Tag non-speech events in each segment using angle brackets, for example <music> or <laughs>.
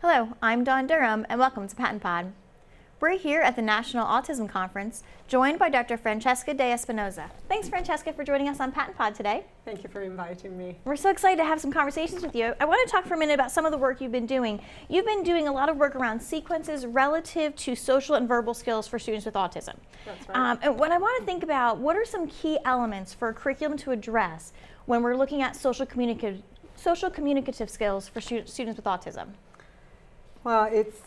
Hello, I'm Dawn Durham, and welcome to PaTTAN Pod. We're here at the National Autism Conference, joined by Dr. Francesca degli Espinosa. Thanks, Francesca, for joining us on PaTTAN Pod today. Thank you for inviting me. We're so excited to have some conversations with you. I want to talk for a minute about some of the work you've been doing. You've been doing a lot of work around sequences relative to social and verbal skills for students with autism. That's right. Um, and what I want to think about, what are some key elements for a curriculum to address when we're looking at social communicative, social communicative skills for stu- students with autism? Well, it's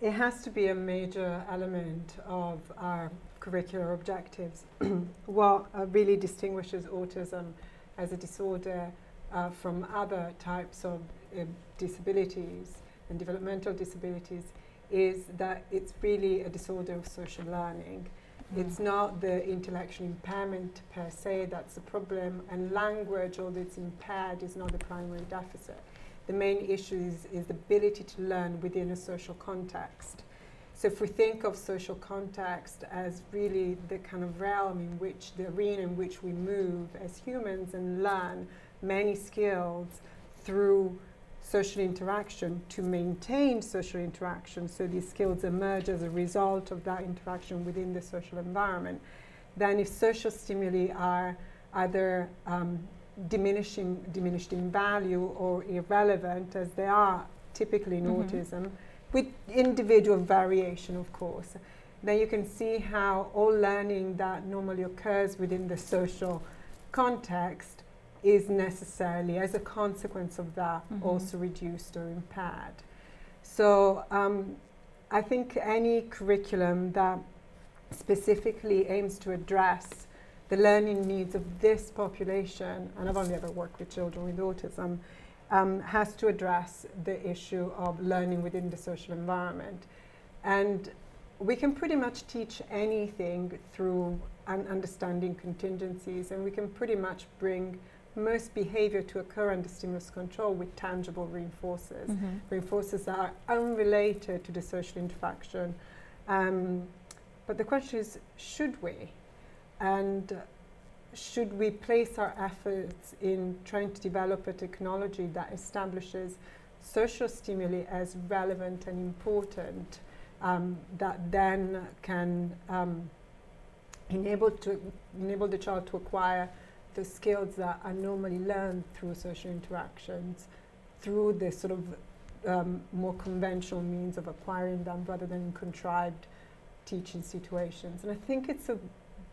it has to be a major element of our curricular objectives. <clears throat> what uh, really distinguishes autism as a disorder uh, from other types of uh, disabilities and developmental disabilities is that it's really a disorder of social learning. Mm. It's not the intellectual impairment per se that's the problem, and language, although it's impaired, is not the primary deficit. The main issue is, is the ability to learn within a social context. So if we think of social context as really the kind of realm in which, the arena in which we move as humans and learn many skills through social interaction to maintain social interaction, so these skills emerge as a result of that interaction within the social environment, then if social stimuli are either um, diminishing, diminished in value or irrelevant, as they are typically in Mhm. autism, with individual variation, of course, then you can see how all learning that normally occurs within the social context is necessarily, as a consequence of that, Mhm. also reduced or impaired. So um, I think any curriculum that specifically aims to address the learning needs of this population, and I've only ever worked with children with autism, um, has to address the issue of learning within the social environment. And we can pretty much teach anything through un- understanding contingencies, and we can pretty much bring most behavior to occur under stimulus control with tangible reinforcers Mhm. reinforcers that are unrelated to the social interaction. Um, but the question is, should we? And should we place our efforts in trying to develop a technology that establishes social stimuli as relevant and important um, that then can um, enable, to, enable the child to acquire the skills that are normally learned through social interactions, through the sort of um, more conventional means of acquiring them rather than contrived teaching situations. And I think it's a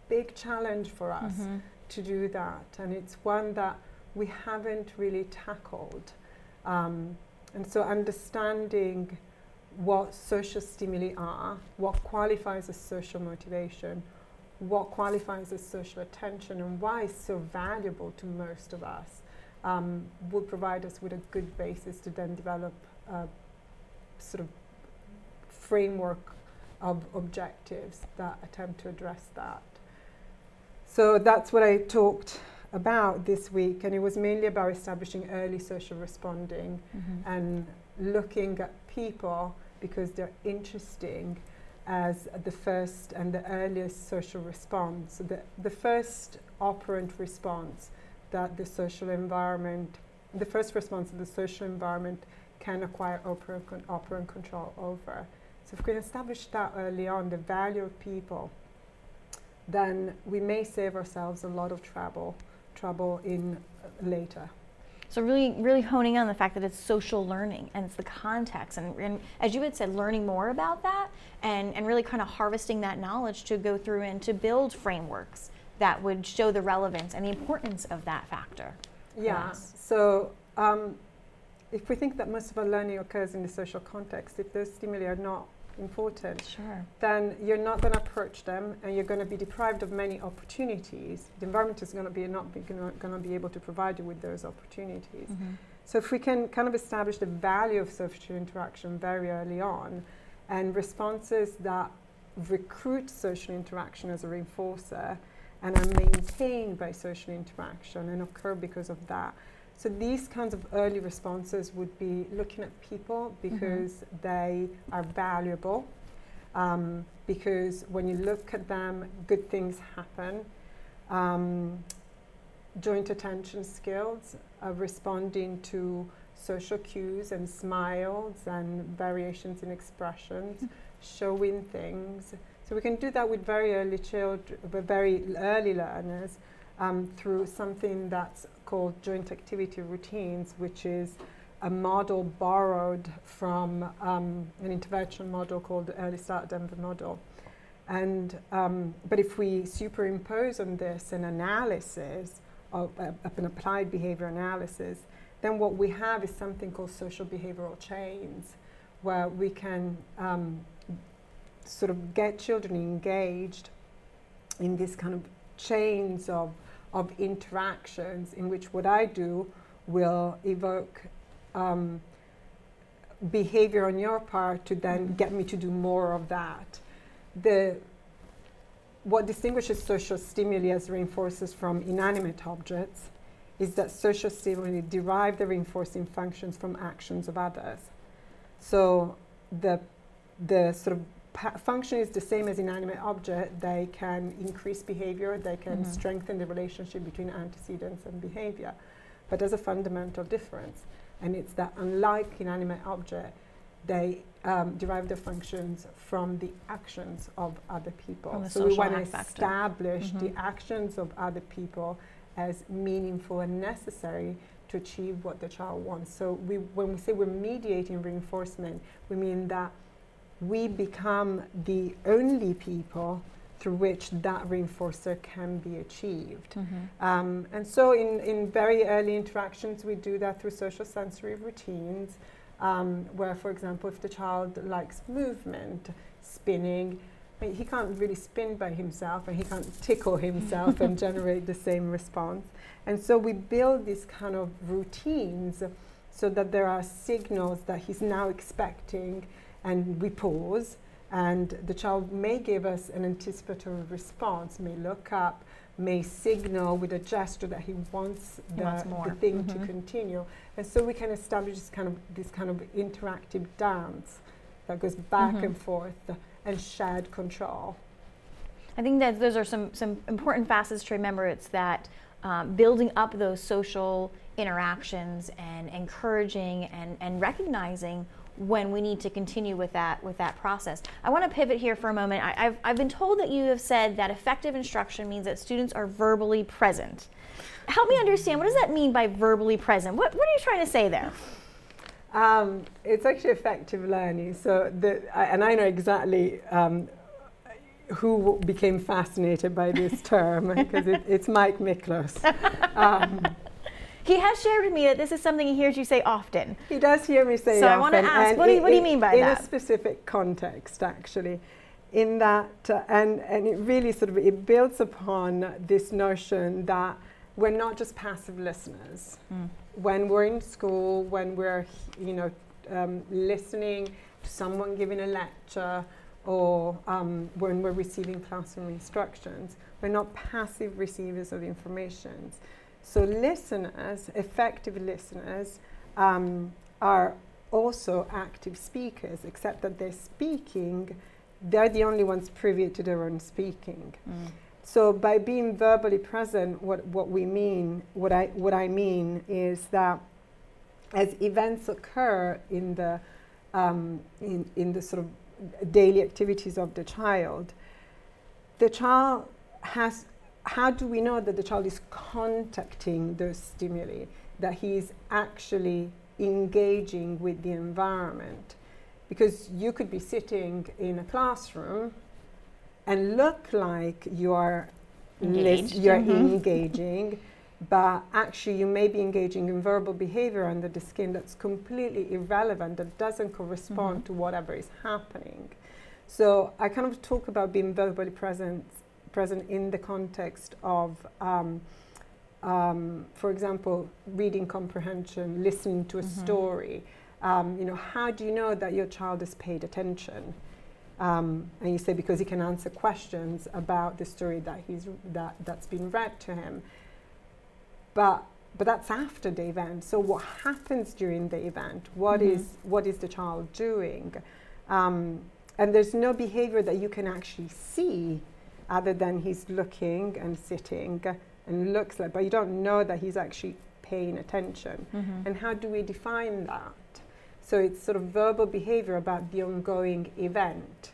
big challenge for us Mhm. to do that, and it's one that we haven't really tackled. Um, and so, understanding what social stimuli are, what qualifies as social motivation, what qualifies as social attention, and why it's so valuable to most of us, um, would provide us with a good basis to then develop a sort of framework of objectives that attempt to address that. So that's what I talked about this week, and it was mainly about establishing early social responding Mhm. and looking at people because they're interesting as the first and the earliest social response, the, the first operant response that the social environment, the first response that the social environment can acquire operant, con- operant control over. So if we can establish that early on, the value of people, then we may save ourselves a lot of trouble, trouble in uh, later. So really, really honing on the fact that it's social learning and it's the context, and, and as you had said, learning more about that, and and really kind of harvesting that knowledge to go through and to build frameworks that would show the relevance and the importance of that factor. Yeah. Yes. So um, if we think that most of our learning occurs in the social context, if those stimuli are not important, Sure. then you're not going to approach them and you're going to be deprived of many opportunities. The environment is going to be not be going to be able to provide you with those opportunities. Mhm. So if we can kind of establish the value of social interaction very early on and responses that recruit social interaction as a reinforcer and are maintained by social interaction and occur because of that. So these kinds of early responses would be looking at people because they are valuable. um, because when you look at them, good things happen. Um, joint attention skills, of responding to social cues and smiles and variations in expressions, mm. showing things. So we can do that with very early children, with very early learners, um, through something that's called joint activity routines, which is a model borrowed from um, an intervention model called the Early Start Denver model. And um, but if we superimpose on this an analysis of uh, an applied behavior analysis, then what we have is something called social behavioral chains, where we can um, sort of get children engaged in these kind of chains of, of interactions in which what I do will evoke um, behavior on your part to then mm-hmm. get me to do more of that. The what distinguishes social stimuli as reinforcers from inanimate objects is that social stimuli derive the reinforcing functions from actions of others. So the the sort of function is the same as inanimate object. They can increase behavior. They can mm-hmm. strengthen the relationship between antecedents and behavior. But there's a fundamental difference and it's that unlike inanimate object, they um, derive their functions from the actions of other people. So we want to establish mm-hmm. the actions of other people as meaningful and necessary to achieve what the child wants. So we, when we say we're mediating reinforcement, we mean that we become the only people through which that reinforcer can be achieved. Mm-hmm. Um, and so, in, in very early interactions, we do that through social sensory routines, um, where, for example, if the child likes movement, spinning, he can't really spin by himself and he can't tickle himself and <laughs> generate the same response. And so, we build these kind of routines so that there are signals that he's now expecting, and we pause and the child may give us an anticipatory response, may look up, may signal with a gesture that he wants the, the thing mm-hmm. to continue. And so we can establish this kind of, this kind of interactive dance that goes back mm-hmm. and forth and shared control. I think that those are some, some important facets to remember. It's that um, building up those social interactions and encouraging and, and recognizing when we need to continue with that with that process. I want to pivot here for a moment. I, have I've been told that you have said that effective instruction means that students are verbally present. Help me understand. What does that mean by verbally present? What What are you trying to say there? Um, it's actually effective learning. So, the, I, and I know exactly um, who became fascinated by this term <laughs> because it, it's Mike Miklos. Um, he has shared with me that this is something he hears you say often. He does hear me say so often. So I want to ask, what do, you, what do you mean by in that? In a specific context, actually. In that, uh, and, and it really sort of, it builds upon this notion that we're not just passive listeners. Mm. When we're in school, when we're, you know, um, listening to someone giving a lecture, or um, when we're receiving classroom instructions, we're not passive receivers of information. So listeners, effective listeners, um, are also active speakers, except that they're speaking, they're the only ones privy to their own speaking. Mm. So by being verbally present, what, what we mean, what I, what I mean is that as events occur in the, um, in, in the sort of daily activities of the child, the child has how do we know that the child is contacting those stimuli, that he is actually engaging with the environment? Because you could be sitting in a classroom and look like you are engaged. you're mm-hmm. engaging, <laughs> but actually you may be engaging in verbal behavior under the skin that's completely irrelevant, that doesn't correspond mm-hmm. to whatever is happening. So I kind of talk about being verbally present present in the context of, um, um, for example, reading comprehension, listening to a mm-hmm. story. Um, you know, how do you know that your child has paid attention? Um, and you say because he can answer questions about the story that he's that that's been read to him. But but that's after the event. So what happens during the event? What mm-hmm. is what is the child doing? Um, and there's no behavior that you can actually see other than he's looking and sitting and looks like, but you don't know that he's actually paying attention. Mhm. And how do we define that? So it's sort of verbal behavior about the ongoing event.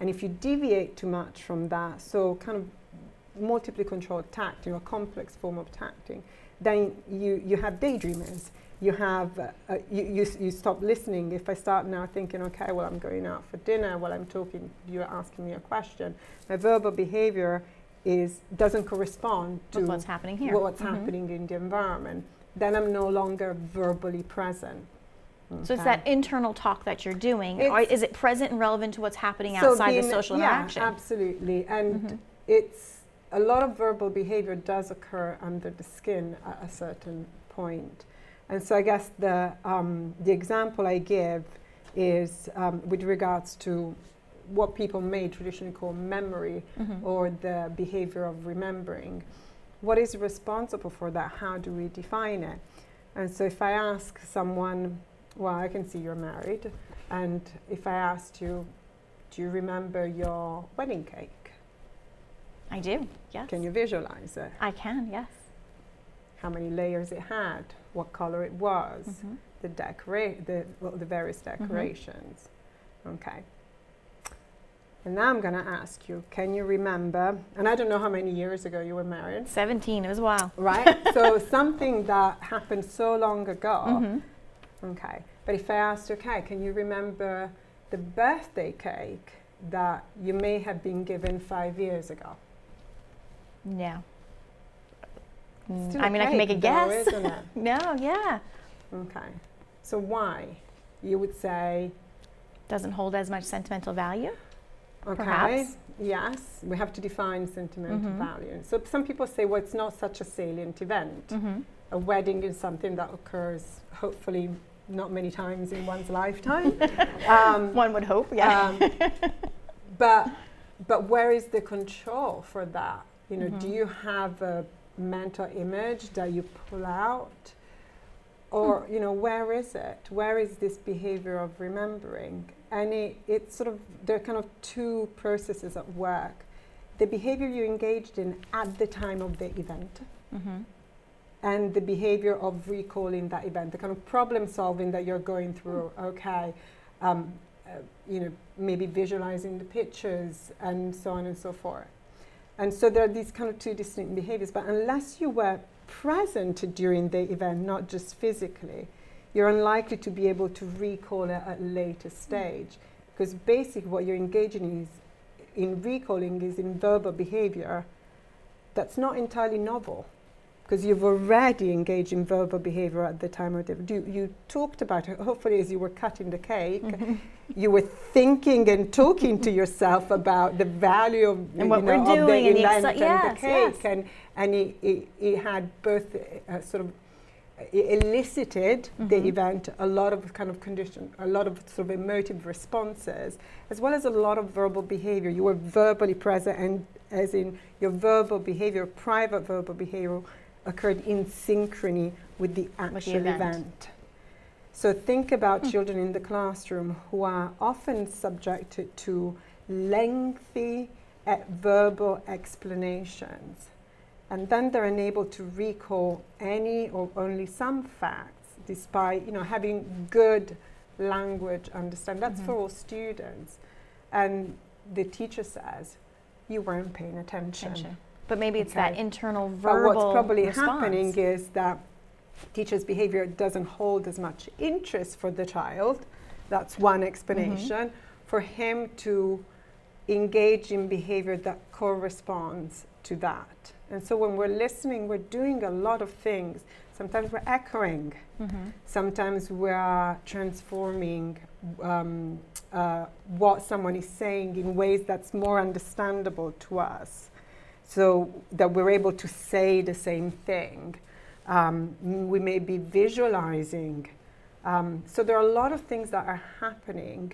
And if you deviate too much from that, so kind of multiply controlled tacting or complex form of tacting, then you, you have daydreamers. You have, uh, uh, you, you, you stop listening. If I start now thinking, okay, well, I'm going out for dinner while I'm talking, you're asking me a question, my verbal behavior is, doesn't correspond to With what's happening here. what's Mhm. happening in the environment, then I'm no longer verbally present. So it's that internal talk that you're doing. Is it present and relevant to what's happening So outside the social yeah, interaction? absolutely. And Mhm. it's a lot of verbal behavior does occur under the skin at a certain point. And so I guess the, um, the example I give is um, with regards to what people may traditionally call memory Mhm. or the behavior of remembering. What is responsible for that? How do we define it? And so if I ask someone, well, I can see you're married, and if I asked you, do you remember your wedding cake? I do. Yes. Can you visualize it? I can. Yes. How many layers it had? What color it was? Mhm. The decora- the, well, the various decorations. Okay. And now I'm going to ask you, can you remember? And I don't know how many years ago you were married. 17. It was a while. right? <laughs> so something that happened so long ago. Mhm. Okay. But if I asked, okay, can you remember the birthday cake that you may have been given five years ago? Yeah. Mm, Still mean, I can make a though, guess. <laughs> no. Yeah. Okay. So why? You would say, Doesn't hold as much sentimental value. okay, Perhaps. yes, we have to define sentimental Mhm. value. So some people say, well, it's not such a salient event. Mm-hmm. A wedding is something that occurs, hopefully, not many times in one's lifetime. <laughs> um, One would hope. Yeah. Um, <laughs> but but where is the control for that? You know, do Mhm. you have a mental image that you pull out, or you know, where is it? Where is this behavior of remembering? And it, it's sort of there are kind of two processes at work: the behavior you engaged in at the time of the event, mm-hmm. and the behavior of recalling that event, the kind of problem solving that you're going through. Okay, um, uh, you know, maybe visualizing the pictures and so on and so forth. And so there are these kind of two distinct behaviors. But unless you were present during the event, not just physically, you're unlikely to be able to recall it at a later mm. stage. Because basically, what you're engaging in is in recalling is in verbal behavior that's not entirely novel because you've already engaged in verbal behavior at the time of the you, you talked about it hopefully as you were cutting the cake Mm-hmm. <laughs> you were thinking and talking to yourself about the value of, And what know, we're doing the and the exci- and yes, the cake yes. and and it, it, it had both uh, sort of it elicited the Mhm. event a lot of kind of condition a lot of sort of emotive responses as well as a lot of verbal behavior you were verbally present and as in your verbal behavior private verbal behavior occurred in synchrony with the actual event. event. So think about Hmm. children in the classroom who are often subjected to lengthy uh, verbal explanations. And then they're unable to recall any or only some facts despite you know having good language understanding. That's for Mhm. all students. And the teacher says, you weren't paying attention. Attention. But maybe it's that Okay. internal But verbal what's probably response. happening is that teachers' behavior doesn't hold as much interest for the child. That's one explanation. For him to engage in behavior that corresponds to that. And so when we're listening, we're doing a lot of things. Sometimes we're echoing. Mhm. Sometimes we are transforming um, uh, what someone is saying in ways that's more understandable to us, so that we're able to say the same thing. Um, we may be visualizing. Um, so there are a lot of things that are happening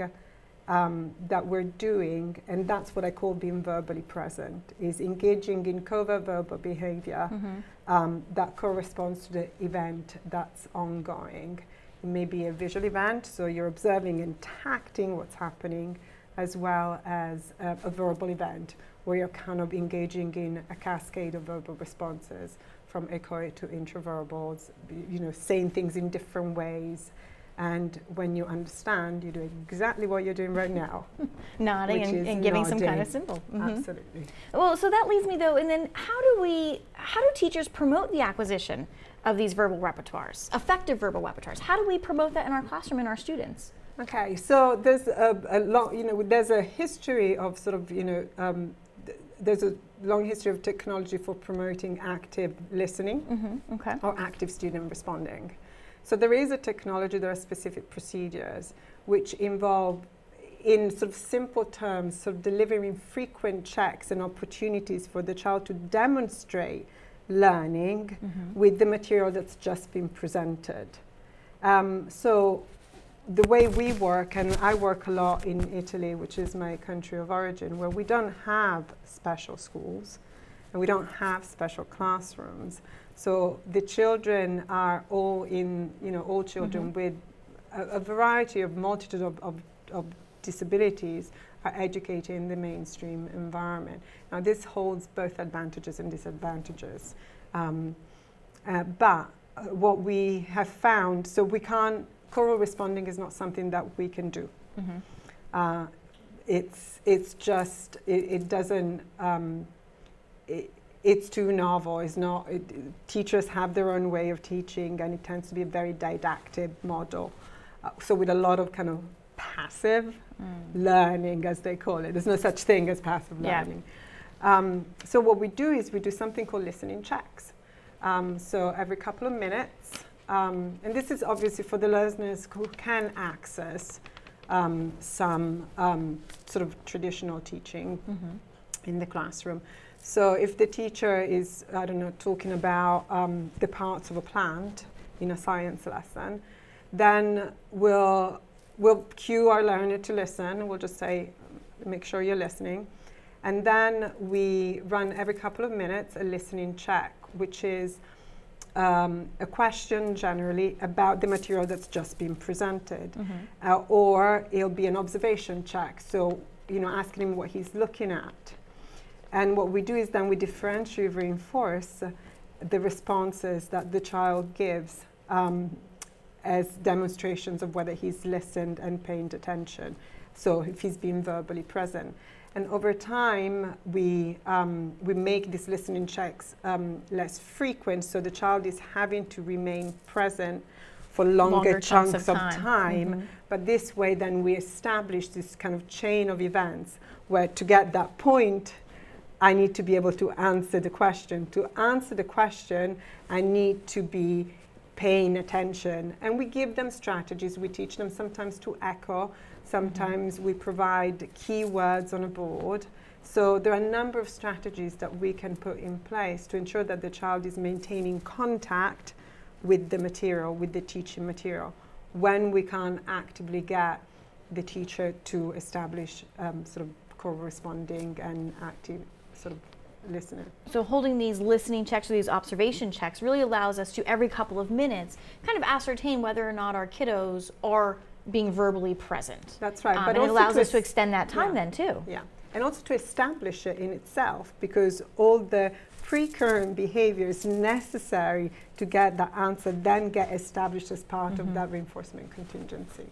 um, that we're doing, and that's what I call being verbally present: is engaging in covert verbal behavior Mhm. um, that corresponds to the event that's ongoing. It may be a visual event, so you're observing and tacting what's happening, as well as a, a verbal event where you're kind of engaging in a cascade of verbal responses from echoic to intraverbals, you know, saying things in different ways. And when you understand, you do exactly what you're doing right now. <laughs> nodding and, and, giving nodding. some kind of symbol. Mm-hmm. Absolutely. Well, so that leads me though, and then how do we, how do teachers promote the acquisition of these verbal repertoires, effective verbal repertoires? How do we promote that in our classroom and our students? Okay, so there's a, a long, you know, there's a history of sort of, you know, um, th- there's a long history of technology for promoting active listening mm-hmm. okay. or active student responding. So there is a technology, there are specific procedures which involve, in sort of simple terms, sort of delivering frequent checks and opportunities for the child to demonstrate learning mm-hmm. with the material that's just been presented. Um, so the way we work, and I work a lot in Italy, which is my country of origin, where we don't have special schools and we don't have special classrooms. So the children are all in, you know, all children mm-hmm. with a, a, variety of multitude of, of, of disabilities are educated in the mainstream environment. Now, this holds both advantages and disadvantages. Um, uh, but uh, what we have found, so we can't choral responding is not something that we can do. Mm-hmm. Uh, it's it's just it, it doesn't. Um, it, it's too novel. It's not. It, teachers have their own way of teaching, and it tends to be a very didactic model. Uh, so with a lot of kind of passive mm. learning, as they call it. There's no such thing as passive yeah. learning. Um, so what we do is we do something called listening checks. Um, so every couple of minutes, um, and this is obviously for the learners who can access um, some um, sort of traditional teaching mm-hmm. in the classroom. So if the teacher is, I don't know, talking about um, the parts of a plant in a science lesson, then we'll, we'll cue our learner to listen. We'll just say, make sure you're listening. And then we run every couple of minutes a listening check, which is um, a question generally about the material that's just been presented, mm-hmm. uh, or it'll be an observation check. So, you know, asking him what he's looking at. And what we do is then we differentiate, reinforce the responses that the child gives um, as demonstrations of whether he's listened and paid attention. So, if he's been verbally present. And over time, we, um, we make these listening checks um, less frequent, so the child is having to remain present for longer, longer chunks, chunks, of time. Of time. Mm-hmm. But this way, then we establish this kind of chain of events where to get that point, I need to be able to answer the question. To answer the question, I need to be paying attention. And we give them strategies. We teach them sometimes to echo, Sometimes we provide keywords on a board. So there are a number of strategies that we can put in place to ensure that the child is maintaining contact with the material, with the teaching material, when we can't actively get the teacher to establish um, sort of corresponding and active sort of listener. So holding these listening checks or these observation checks really allows us to every couple of minutes kind of ascertain whether or not our kiddos are being verbally present. That's right. Um, but it allows us to extend that time yeah. then too. Yeah. And also to establish it in itself because all the pre-current behaviors necessary to get that answer then get established as part mm-hmm. of that reinforcement contingency.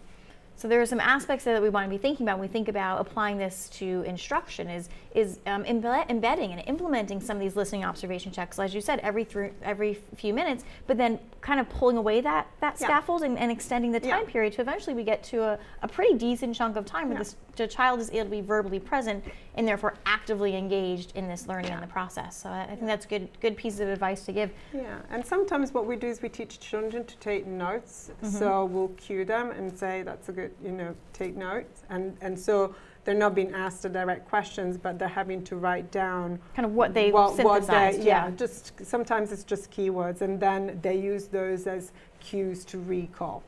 So there are some aspects that we want to be thinking about when we think about applying this to instruction is is um, embedding and implementing some of these listening observation checks, as you said, every through, every few minutes, but then kind of pulling away that, that yeah. scaffold and, and, extending the time yeah. period to eventually we get to a, a pretty decent chunk of time where yeah. this, the child is able to be verbally present and therefore actively engaged in this learning in the process. So I, I think that's good good piece of advice to give. Yeah, and sometimes what we do is we teach children to take notes. Mm-hmm. So we'll cue them and say that's a good, you know, take notes. And and so they're not being asked the direct questions, but they're having to write down kind of what they what, synthesized. What they, yeah, yeah, just sometimes it's just keywords, and then they use those as cues to recall.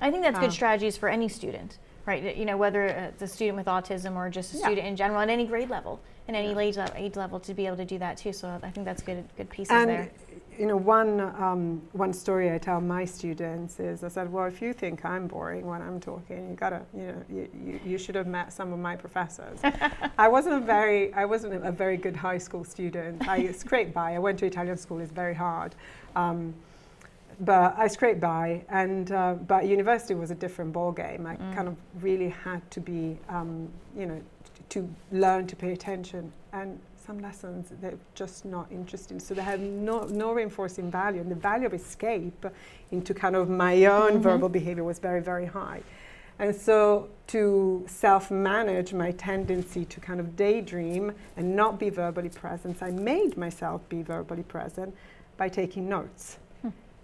I think that's um, good strategies for any student, right? You know, whether it's a student with autism or just a yeah. student in general at any grade level, in any age, level, age level, to be able to do that too. So I think that's good, good pieces and there. you know, one, um, one story I tell my students is I said, well, if you think I'm boring when I'm talking, you gotta, you know, you, you, you should have met some of my professors. <laughs> I wasn't a very, I wasn't a very good high school student. I scraped by. I went to Italian school. It's very hard. Um, but I scraped by, and uh, but university was a different ball game. I mm. kind of really had to be, um, you know, to learn to pay attention and some lessons they're just not interesting. So they have no, no reinforcing value. And the value of escape into kind of my own mm-hmm. verbal behavior was very, very high. And so to self manage my tendency to kind of daydream and not be verbally present, I made myself be verbally present by taking notes.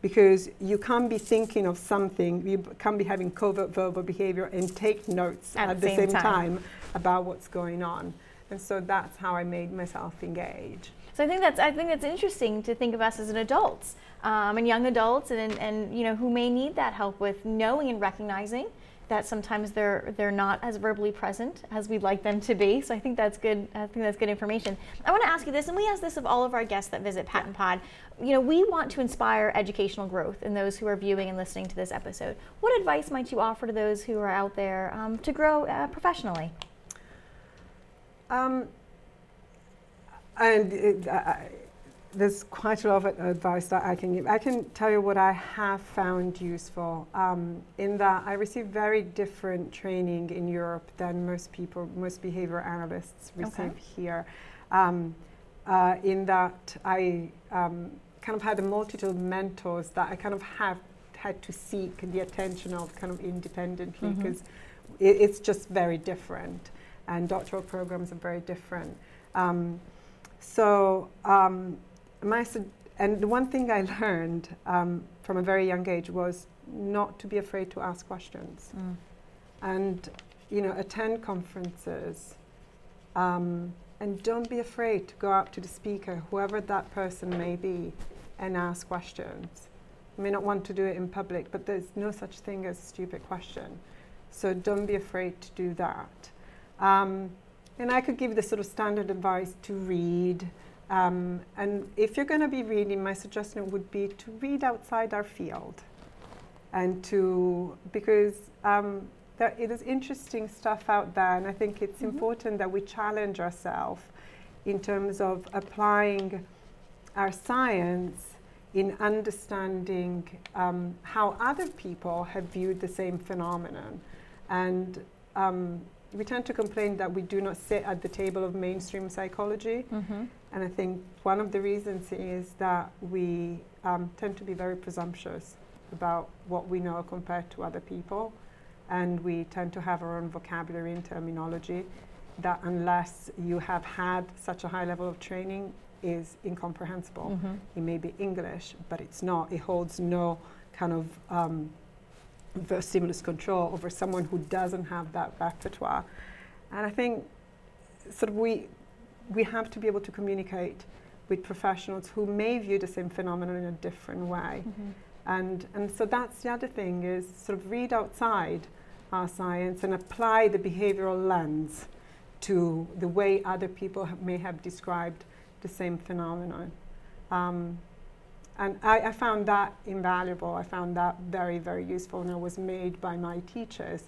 Because you can't be thinking of something, you can't be having covert verbal behavior and take notes at, at the same, same time. time about what's going on. And so that's how I made myself engage. So I think that's I think that's interesting to think of us as an adults um, and young adults and, and you know who may need that help with knowing and recognizing that sometimes they're they're not as verbally present as we'd like them to be. So I think that's good. I think that's good information. I want to ask you this, and we ask this of all of our guests that visit PaTTAN Pod. You know, we want to inspire educational growth in those who are viewing and listening to this episode. What advice might you offer to those who are out there um, to grow uh, professionally? Um, and it, I, there's quite a lot of advice that I can give. I can tell you what I have found useful um, in that I received very different training in Europe than most people, most behavior analysts receive okay. here. Um, uh, in that I um, kind of had a multitude of mentors that I kind of have had to seek the attention of kind of independently because mm-hmm. it, it's just very different and doctoral programs are very different. Um, so, um, my su- and the one thing I <laughs> learned um, from a very young age was not to be afraid to ask questions, mm. and you know, attend conferences, um, and don't be afraid to go up to the speaker, whoever that person may be, and ask questions. You may not want to do it in public, but there's no such thing as a stupid question. So don't be afraid to do that. Um, and I could give the sort of standard advice to read. Um, and if you're going to be reading, my suggestion would be to read outside our field. And to, because um, there, it is interesting stuff out there, and I think it's mm-hmm. important that we challenge ourselves in terms of applying our science in understanding um, how other people have viewed the same phenomenon. And um, we tend to complain that we do not sit at the table of mainstream psychology. Mm-hmm. And I think one of the reasons is that we um, tend to be very presumptuous about what we know compared to other people. And we tend to have our own vocabulary and terminology that, unless you have had such a high level of training, is incomprehensible. Mm-hmm. It may be English, but it's not. It holds no kind of um, stimulus control over someone who doesn't have that repertoire. And I think sort of we, we have to be able to communicate with professionals who may view the same phenomenon in a different way. Mm-hmm. And, and so that's the other thing is sort of read outside our science and apply the behavioral lens to the way other people have, may have described the same phenomenon. Um, and I, I, found that invaluable. I found that very, very useful, and I was made by my teachers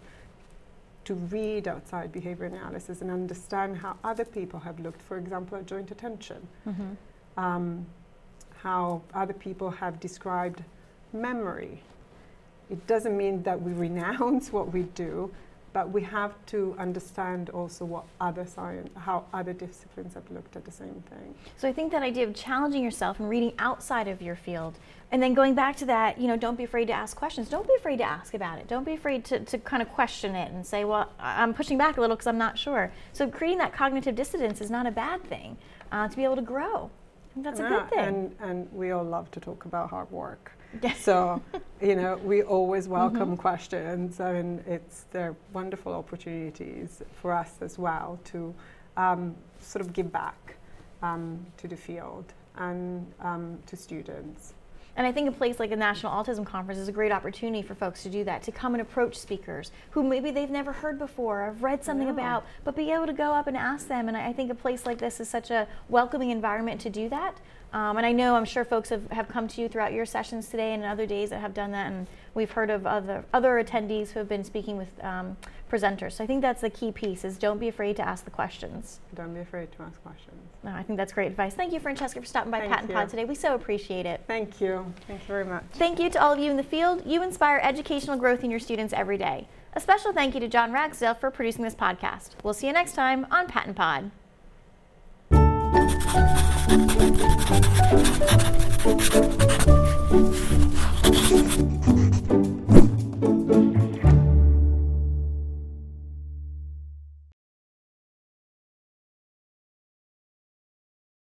to read outside behavior analysis and understand how other people have looked, for example, at joint attention, mm-hmm. um, how other people have described memory. It doesn't mean that we <laughs> renounce what we do, but we have to understand also what other science, how other disciplines have looked at the same thing. So I think that idea of challenging yourself and reading outside of your field, and then going back to that, you know, don't be afraid to ask questions. Don't be afraid to ask about it. Don't be afraid to, to kind of question it and say, well, I'm pushing back a little because I'm not sure. So creating that cognitive dissonance is not a bad thing uh, to be able to grow. I think that's yeah, a good thing. And, and we all love to talk about hard work so, you know, we always welcome mm-hmm. questions. I mean, it's they're wonderful opportunities for us as well to um, sort of give back um, to the field and um, to students. And I think a place like a National Autism Conference is a great opportunity for folks to do that, to come and approach speakers who maybe they've never heard before, or read something Yeah. about, but be able to go up and ask them. And I think a place like this is such a welcoming environment to do that. Um, and I know I'm sure folks have, have come to you throughout your sessions today and other days that have done that. And we've heard of other other attendees who have been speaking with um, presenters. So I think that's the key piece: is don't be afraid to ask the questions. Don't be afraid to ask questions. No, I think that's great advice. Thank you, Francesca, for stopping by Thank PaTTAN you. Pod today. We so appreciate it. Thank you. Thank you very much. Thank you to all of you in the field. You inspire educational growth in your students every day. A special thank you to John Ragsdale for producing this podcast. We'll see you next time on PaTTAN Pod.